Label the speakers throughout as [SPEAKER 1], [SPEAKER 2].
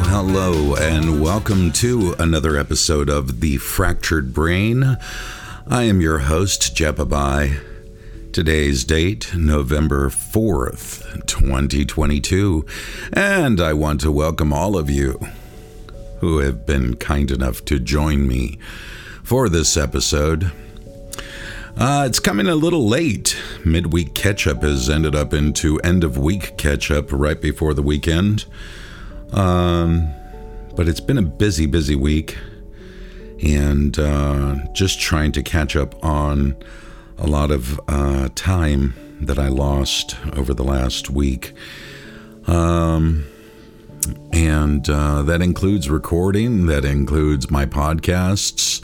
[SPEAKER 1] Hello, and welcome to another episode of The Fractured Brain. I am your host, Jepabai. Today's date, November 4th, 2022, and I want to welcome all of you who have been kind enough to join me for this episode. Uh, it's coming a little late. Midweek catch up has ended up into end of week catch up right before the weekend. Um, but it's been a busy, busy week. And uh, just trying to catch up on a lot of uh, time that I lost over the last week. Um, and uh, that includes recording, that includes my podcasts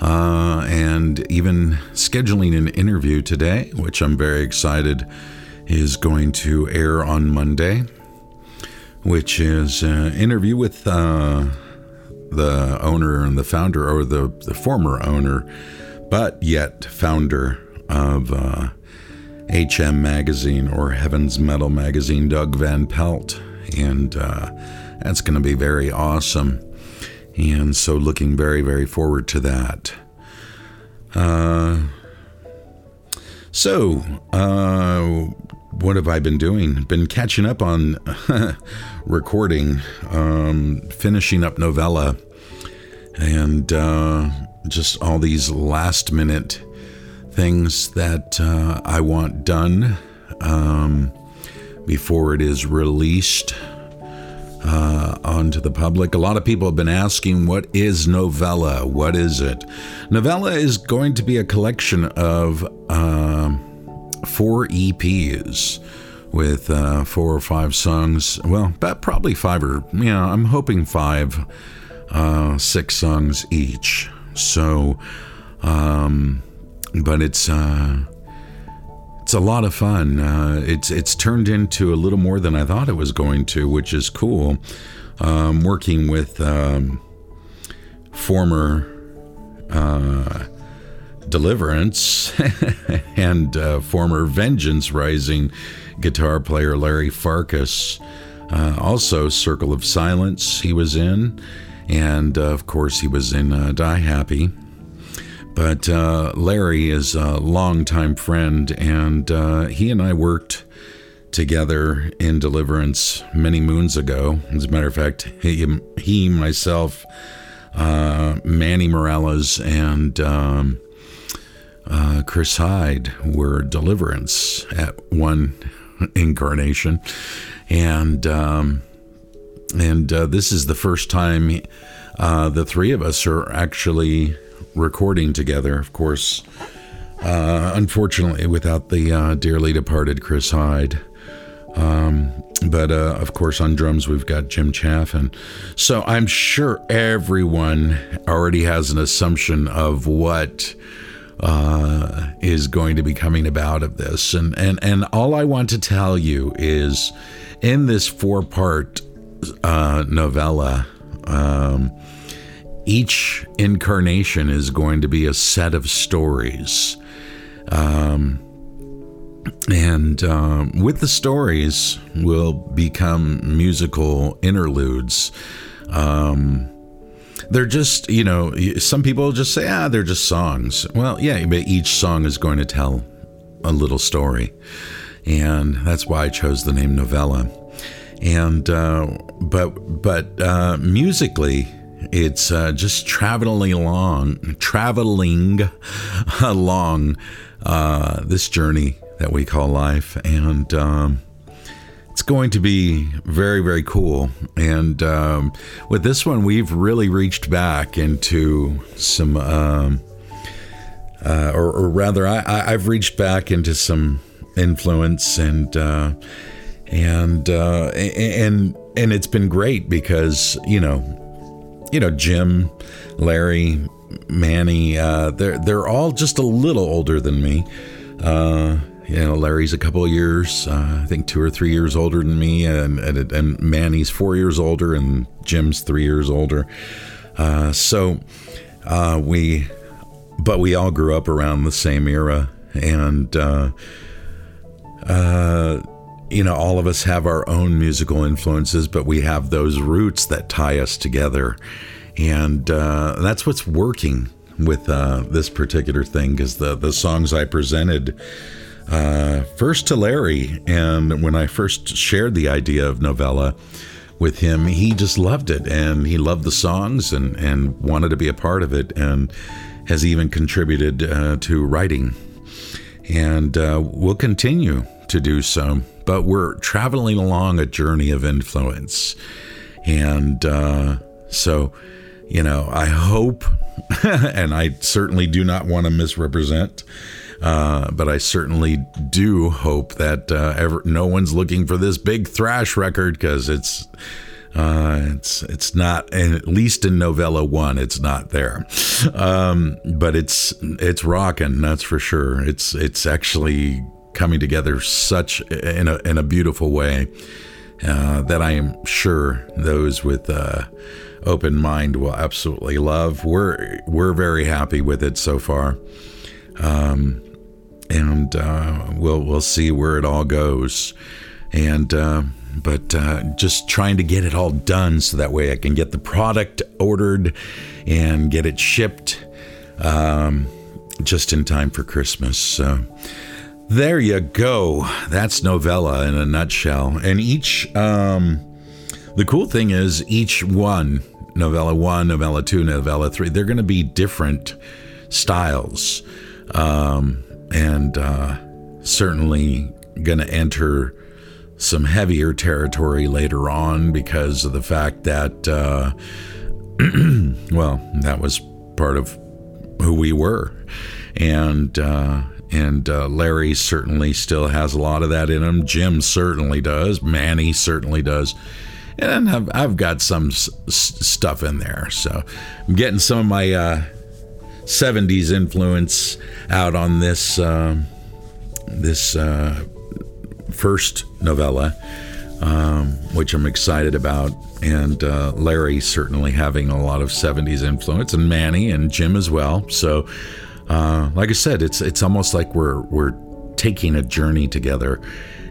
[SPEAKER 1] uh, and even scheduling an interview today, which I'm very excited is going to air on Monday, which is an interview with uh, the owner and the founder, or the, the former owner, but yet founder of uh, HM Magazine or Heaven's Metal Magazine, Doug Van Pelt. And uh, that's going to be very awesome. And so, looking very, very forward to that. Uh, so, uh, what have I been doing? Been catching up on recording, um, finishing up novella, and uh, just all these last minute things that uh, I want done um, before it is released uh, onto the public. A lot of people have been asking, what is novella? What is it? Novella is going to be a collection of uh, four EPs with uh, four or five songs. Well, about probably five or, yeah, I'm hoping five, uh, six songs each. So, um, but it's, uh, it's a lot of fun. Uh, it's it's turned into a little more than I thought it was going to, which is cool. Um, working with um, former uh, Deliverance and uh, former Vengeance Rising guitar player Larry Farkas. Uh, also, Circle of Silence, he was in. And uh, of course, he was in uh, Die Happy. But uh, Larry is a longtime friend, and uh, he and I worked together in Deliverance many moons ago. As a matter of fact, he, he myself, uh, Manny Morales, and um, uh, Chris Hyde were Deliverance at one incarnation, and um, and uh, this is the first time uh, the three of us are actually recording together. Of course, uh, unfortunately, without the uh, dearly departed Chris Hyde. Um, but uh, of course, on drums, we've got Jim Chaffin. So I'm sure everyone already has an assumption of what uh, is going to be coming about of this. And, and, and all I want to tell you is in this four part uh, novella, um, each incarnation is going to be a set of stories. Um, and um, with the stories will become musical interludes. Um, they're just, you know, some people just say, ah, they're just songs. Well, yeah, but each song is going to tell a little story. And that's why I chose the name novella. And, uh, but, but uh, musically, it's uh, just traveling along, traveling along uh, this journey that we call life, and um, it's going to be very, very cool. And um, with this one, we've really reached back into some, um, uh, or, or, rather, I, have reached back into some influence and uh, and uh, and and it's been great because you know you know, Jim, Larry, Manny, uh, they're they're all just a little older than me. Uh, you know, Larry's a couple of years, uh, I think two or three years older than me, and, and, and Manny's four years older, and Jim's three years older. Uh, so uh, we, but we all grew up around the same era, and uh, you know, all of us have our own musical influences, but we have those roots that tie us together. And uh, that's what's working with uh, this particular thing because the, the songs I presented uh, first to Larry, and when I first shared the idea of novella with him, he just loved it and he loved the songs and, and wanted to be a part of it and has even contributed uh, to writing. And uh, we'll continue to do so but we're traveling along a journey of influence. And uh, so, you know, I hope, and I certainly do not want to misrepresent, uh, but I certainly do hope that uh, ever, no one's looking for this big thrash record because it's. Uh, it's it's not, and at least in novella one, it's not there. Um, but it's it's rocking, that's for sure. It's it's actually coming together such in a in a beautiful way uh, that I am sure those with uh, open mind will absolutely love. We're we're very happy with it so far, um, and uh, we'll we'll see where it all goes, and. Uh, but uh, just trying to get it all done so that way I can get the product ordered and get it shipped um, just in time for Christmas. So, there you go. That's novella in a nutshell. And each, um, the cool thing is, each one, novella one, novella two, novella three, they're going to be different styles. Um, and uh, certainly going to enter some heavier territory later on because of the fact that, uh, well, that was part of who we were. And, uh, and uh, Larry certainly still has a lot of that in him. Jim certainly does. Manny certainly does. And I've, I've got some s- stuff in there. So I'm getting some of my uh, 70s influence out on this, uh, this uh, first novella, um, which I'm excited about. And uh, Larry certainly having a lot of 70s influence, and Manny and Jim as well. So uh, like I said, it's it's almost like we're we're taking a journey together,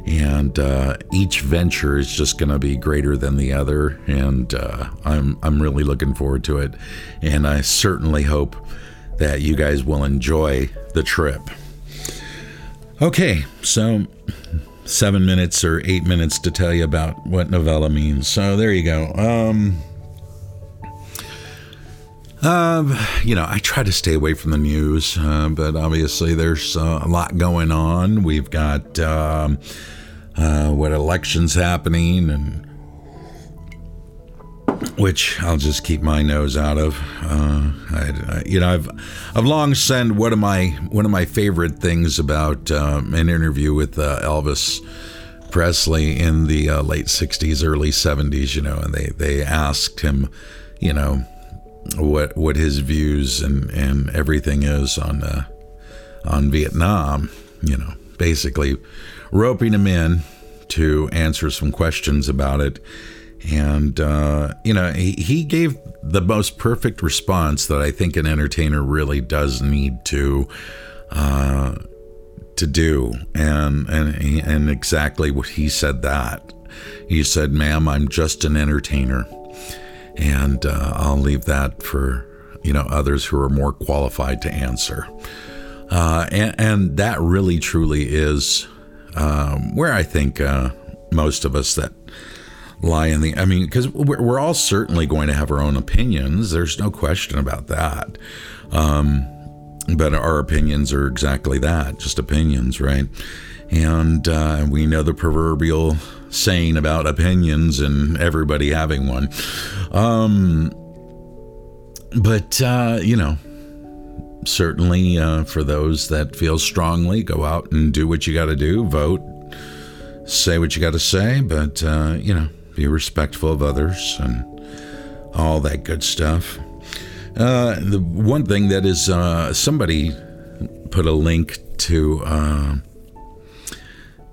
[SPEAKER 1] and uh, each venture is just going to be greater than the other. And uh, I'm I'm really looking forward to it, and I certainly hope that you guys will enjoy the trip. Okay, so seven minutes or eight minutes to tell you about what novella means. So there you go. Um, uh, you know, I try to stay away from the news, uh, but obviously there's uh, a lot going on. We've got um, uh, what elections happening, and which I'll just keep my nose out of. Uh, I, I, you know, I've I've long said one of my one of my favorite things about um, an interview with uh, Elvis. Presley in the late 60s, early 70s, you know, and they, they asked him, you know, what what his views and, and everything is on uh, on Vietnam. You know, basically roping him in to answer some questions about it. And, uh, you know, he, he gave the most perfect response that I think an entertainer really does need to uh, to do. And, and, and exactly what he said that. He said, ma'am, I'm just an entertainer and uh, I'll leave that for you know others who are more qualified to answer. Uh, and, and, that really truly is um, where I think uh, most of us that lie in the. I mean, because we're, we're, all certainly going to have our own opinions. There's no question about that. Um, but our opinions are exactly that, just opinions, right? And uh, we know the proverbial saying about opinions and everybody having one. Um, but, uh, you know, certainly uh, for those that feel strongly, go out and do what you got to do, vote, say what you got to say, but, uh, you know, be respectful of others and all that good stuff. Uh, the one thing that is, uh, somebody put a link to uh,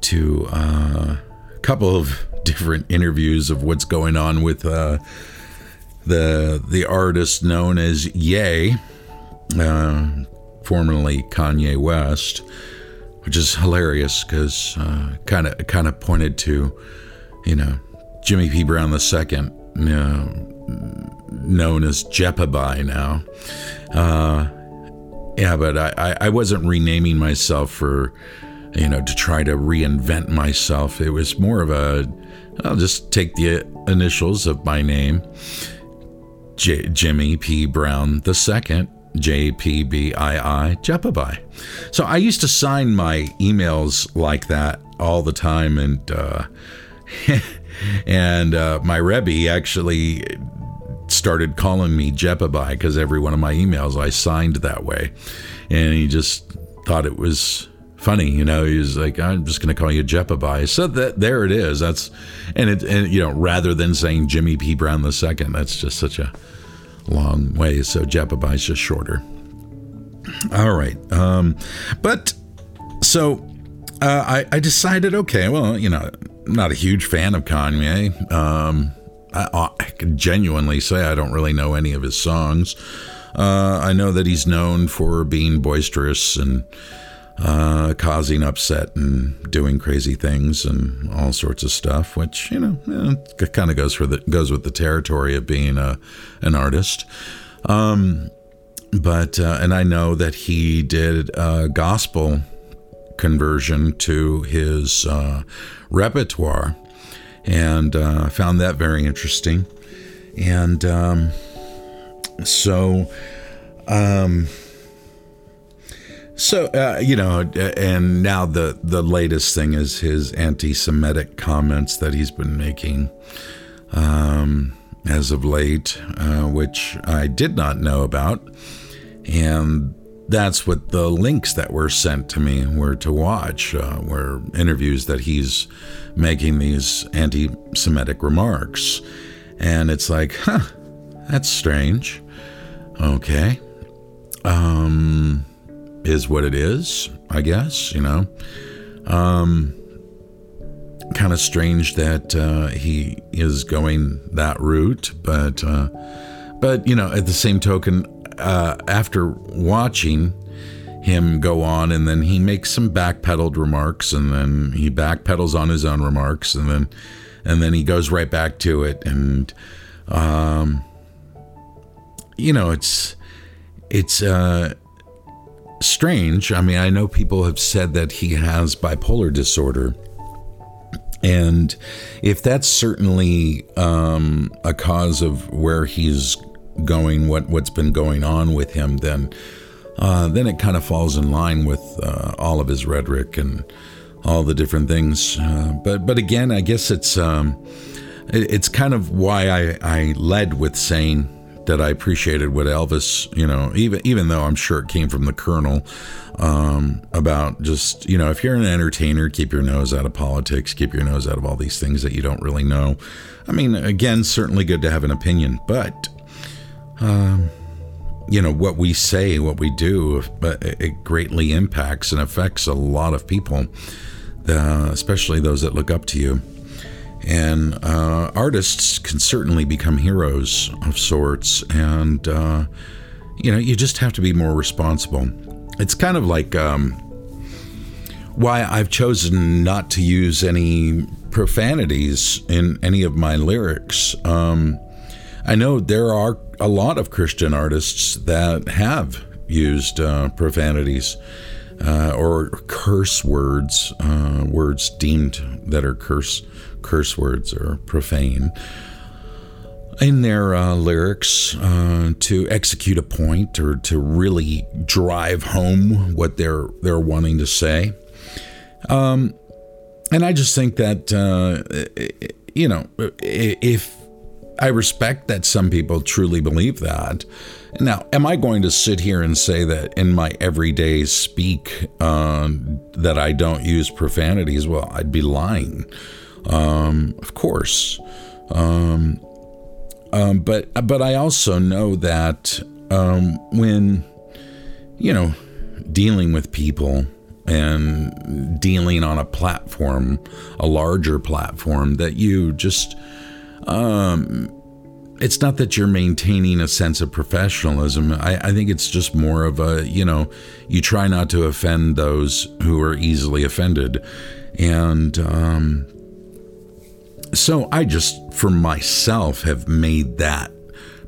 [SPEAKER 1] to uh, couple of different interviews of what's going on with uh, the the artist known as Ye, uh, formerly Kanye West, which is hilarious because kind of kind of pointed to, you know, Jimmy P. Brown II, know, known as Jepabai now. Uh, yeah, but I, I wasn't renaming myself for, you know, to try to reinvent myself. It was more of a, I'll just take the initials of my name, J- Jimmy P. Brown II, JPBII, Jepabai. So I used to sign my emails like that all the time, and uh, and uh, my Rebbe actually started calling me Jepabai because every one of my emails I signed that way. And he just thought it was funny, you know. He was like, "I'm just going to call you Jepabai." So that there it is. That's and it and you know, rather than saying Jimmy P. Brown the second, that's just such a long way. So Jepabai is just shorter. All right, um, but so uh, I, I decided, okay, well, you know, not a huge fan of Kanye. Um, I, I can genuinely say I don't really know any of his songs. Uh, I know that he's known for being boisterous and uh, causing upset and doing crazy things and all sorts of stuff, which you know eh, kind of goes for the goes with the territory of being a an artist. Um, but uh, and I know that he did a gospel conversion to his uh, repertoire and uh, found that very interesting. And um, so, um, so uh, you know, and now the the latest thing is his anti-Semitic comments that he's been making um, as of late, uh, which I did not know about, and that's what the links that were sent to me were to watch uh, were interviews that he's making these anti-semitic remarks. And it's like huh that's strange. Okay. Um is what it is i guess you know? Um kind of strange that uh, he is going that route but uh, but you know at the same token uh, after watching him go on, and then he makes some backpedaled remarks, and then he backpedals on his own remarks, and then and then he goes right back to it, and um, you know, it's it's uh, strange. I mean, I know people have said that he has bipolar disorder. And if that's certainly um, a cause of where he's going, what what's been going on with him, then uh, then it kind of falls in line with uh, all of his rhetoric and all the different things. Uh, but but again, I guess it's um, it, it's kind of why I, I led with saying that I appreciated what Elvis, you know, even even though I'm sure it came from the Colonel, um, about just you know, if you're an entertainer, keep your nose out of politics, keep your nose out of all these things that you don't really know. I mean, again, certainly good to have an opinion, but um, you know what we say, what we do, it greatly impacts and affects a lot of people, uh, especially those that look up to you. And uh, artists can certainly become heroes of sorts, and uh, you know you just have to be more responsible. It's kind of like um, why I've chosen not to use any profanities in any of my lyrics. Um, I know there are a lot of Christian artists that have used uh, profanities uh, or curse words, uh, words deemed that are curse curse words or profane in their uh, lyrics uh, to execute a point or to really drive home what they're they're wanting to say. Um, and I just think that uh, you know if I respect that some people truly believe that. Now, am I going to sit here and say that in my everyday speak uh, that I don't use profanities? Well, I'd be lying. Um, of course. Um, um, but but I also know that um, when you know dealing with people and dealing on a platform, a larger platform, that you just um, it's not that you're maintaining a sense of professionalism. I, I, think it's just more of a, you know, you try not to offend those who are easily offended. And um, so I just, for myself, have made that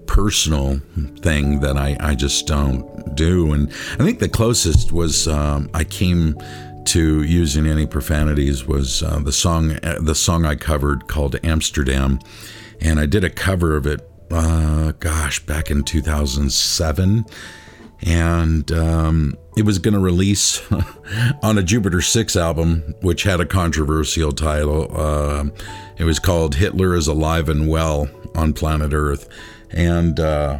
[SPEAKER 1] personal thing that I, I just don't do. And I think the closest was um, I came to using any profanities was uh, the song the song I covered called Amsterdam, and I did a cover of it. Uh, gosh, back in 2007, and um, it was going to release on a Jupiter Six album, which had a controversial title. Uh, it was called "Hitler is Alive and Well on Planet Earth," and uh,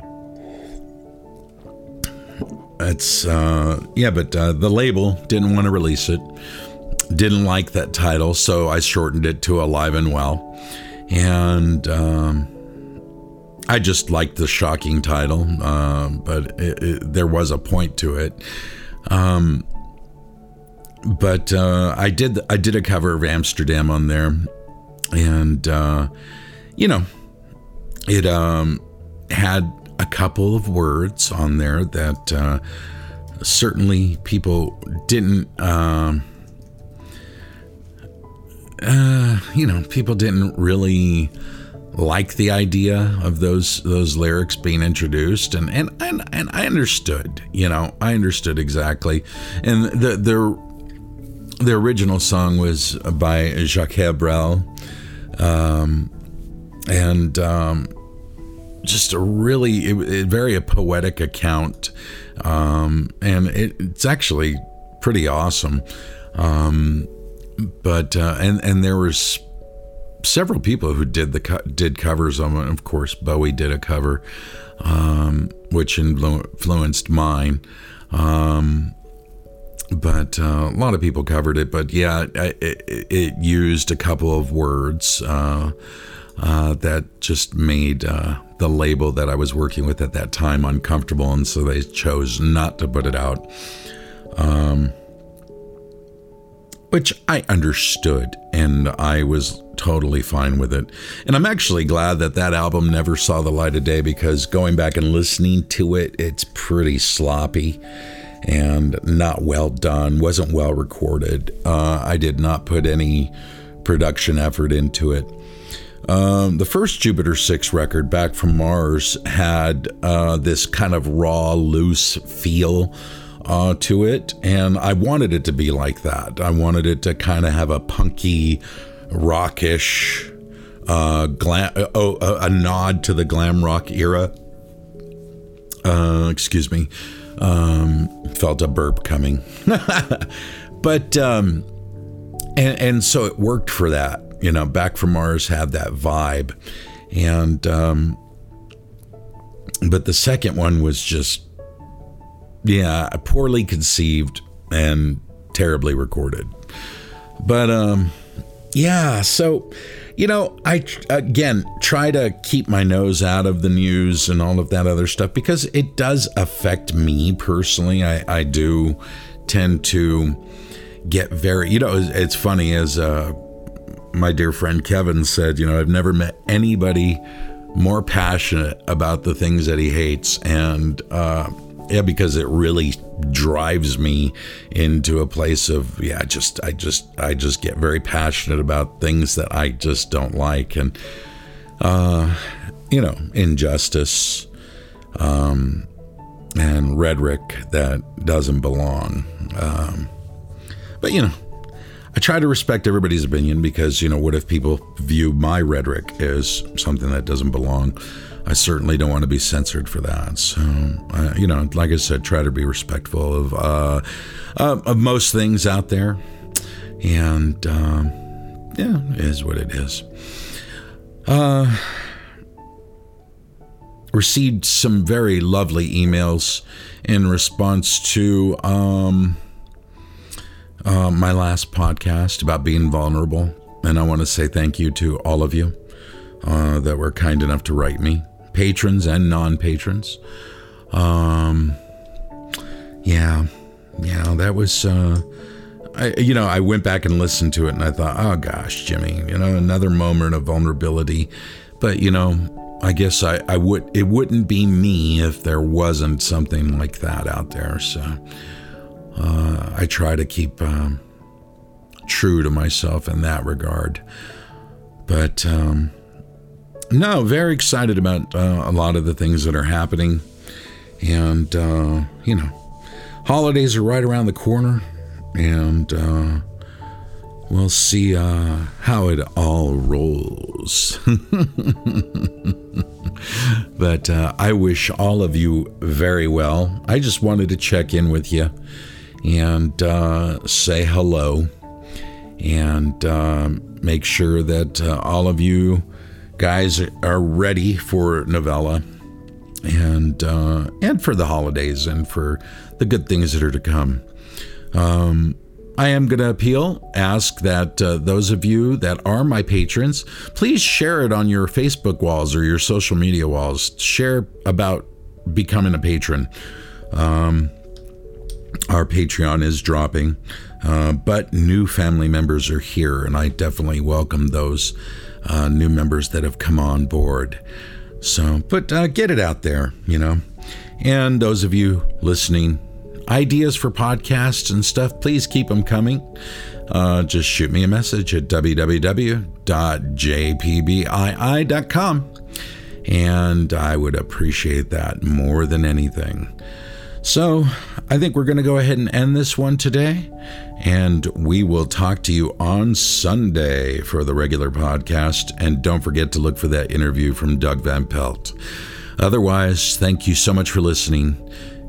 [SPEAKER 1] it's uh, yeah, but uh, the label didn't want to release it. Didn't like that title, so I shortened it to Alive and Well, and um, I just liked the shocking title. Uh, but it, it, there was a point to it. Um, but uh, I did I did a cover of Amsterdam on there, and uh, you know, it um, had a couple of words on there that uh, certainly people didn't. Uh, uh, you know, people didn't really like the idea of those those lyrics being introduced, and and and, and I understood. You know, I understood exactly, and the the the original song was by Jacques Brel, um, and um, just a really it, very a poetic account, um, and it, it's actually pretty awesome. Um, but uh, and and there was several people who did the co- did covers on it. Of course, Bowie did a cover, um, which influenced mine. Um, but uh, a lot of people covered it. But yeah, it, it, it used a couple of words uh, uh, that just made uh, the label that I was working with at that time uncomfortable, and so they chose not to put it out. Um, which I understood, and I was totally fine with it. And I'm actually glad that that album never saw the light of day because going back and listening to it, it's pretty sloppy and not well done, wasn't well recorded. Uh, I did not put any production effort into it. Um, the first Jupiter 6 record, Back from Mars, had uh, this kind of raw, loose feel uh, to it. And I wanted it to be like that. I wanted it to kind of have a punky, rockish, uh, glam, uh, oh, a nod to the glam rock era. Uh, excuse me. Um, felt a burp coming. but, um, and, and so it worked for that you know, Back from Mars had that vibe. And, um, but the second one was just, yeah, poorly conceived and terribly recorded. But, um, yeah, so, you know, I, again, try to keep my nose out of the news and all of that other stuff because it does affect me personally. I, I do tend to get very, you know, it's funny as, uh, my dear friend Kevin said, you know, I've never met anybody more passionate about the things that he hates. And, uh, yeah, because it really drives me into a place of yeah, just I just I just get very passionate about things that I just don't like, and uh, you know, injustice, um, and rhetoric that doesn't belong. Um, but you know, I try to respect everybody's opinion because, you know, what if people view my rhetoric as something that doesn't belong? I certainly don't want to be censored for that. So, uh, you know, like I said, try to be respectful of uh, uh, of most things out there, and um, yeah, is what it is. Uh, received some very lovely emails in response to um, uh, my last podcast about being vulnerable. And I want to say thank you to all of you uh, that were kind enough to write me, patrons and non patrons. Um, yeah, yeah, that was. Uh, I, you know, I went back and listened to it and I thought, oh gosh, Jimmy, you know, another moment of vulnerability. But, you know, I guess I, I would it wouldn't be me if there wasn't something like that out there. So uh, I try to keep um, true to myself in that regard. But um, no, very excited about uh, a lot of the things that are happening, and uh, you know, holidays are right around the corner, and uh, we'll see uh, how it all rolls. but uh, I wish all of you very well. I just wanted to check in with you and uh, say hello and uh, make sure that uh, all of you guys are ready for novella and uh, and for the holidays and for the good things that are to come. Um, I am going to appeal, ask that uh, those of you that are my patrons, please share it on your Facebook walls or your social media walls. Share about becoming a patron. Um, our Patreon is dropping, uh, but new family members are here, and I definitely welcome those uh, new members that have come on board. So, but uh, get it out there, you know. And those of you listening, ideas for podcasts and stuff, please keep them coming. Uh, just shoot me a message at www.jpbii.com. And I would appreciate that more than anything. So I think we're going to go ahead and end this one today. And we will talk to you on Sunday for the regular podcast. And don't forget to look for that interview from Doug Van Pelt. Otherwise, thank you so much for listening.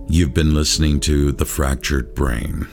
[SPEAKER 1] You've been listening to The Fractured Brain.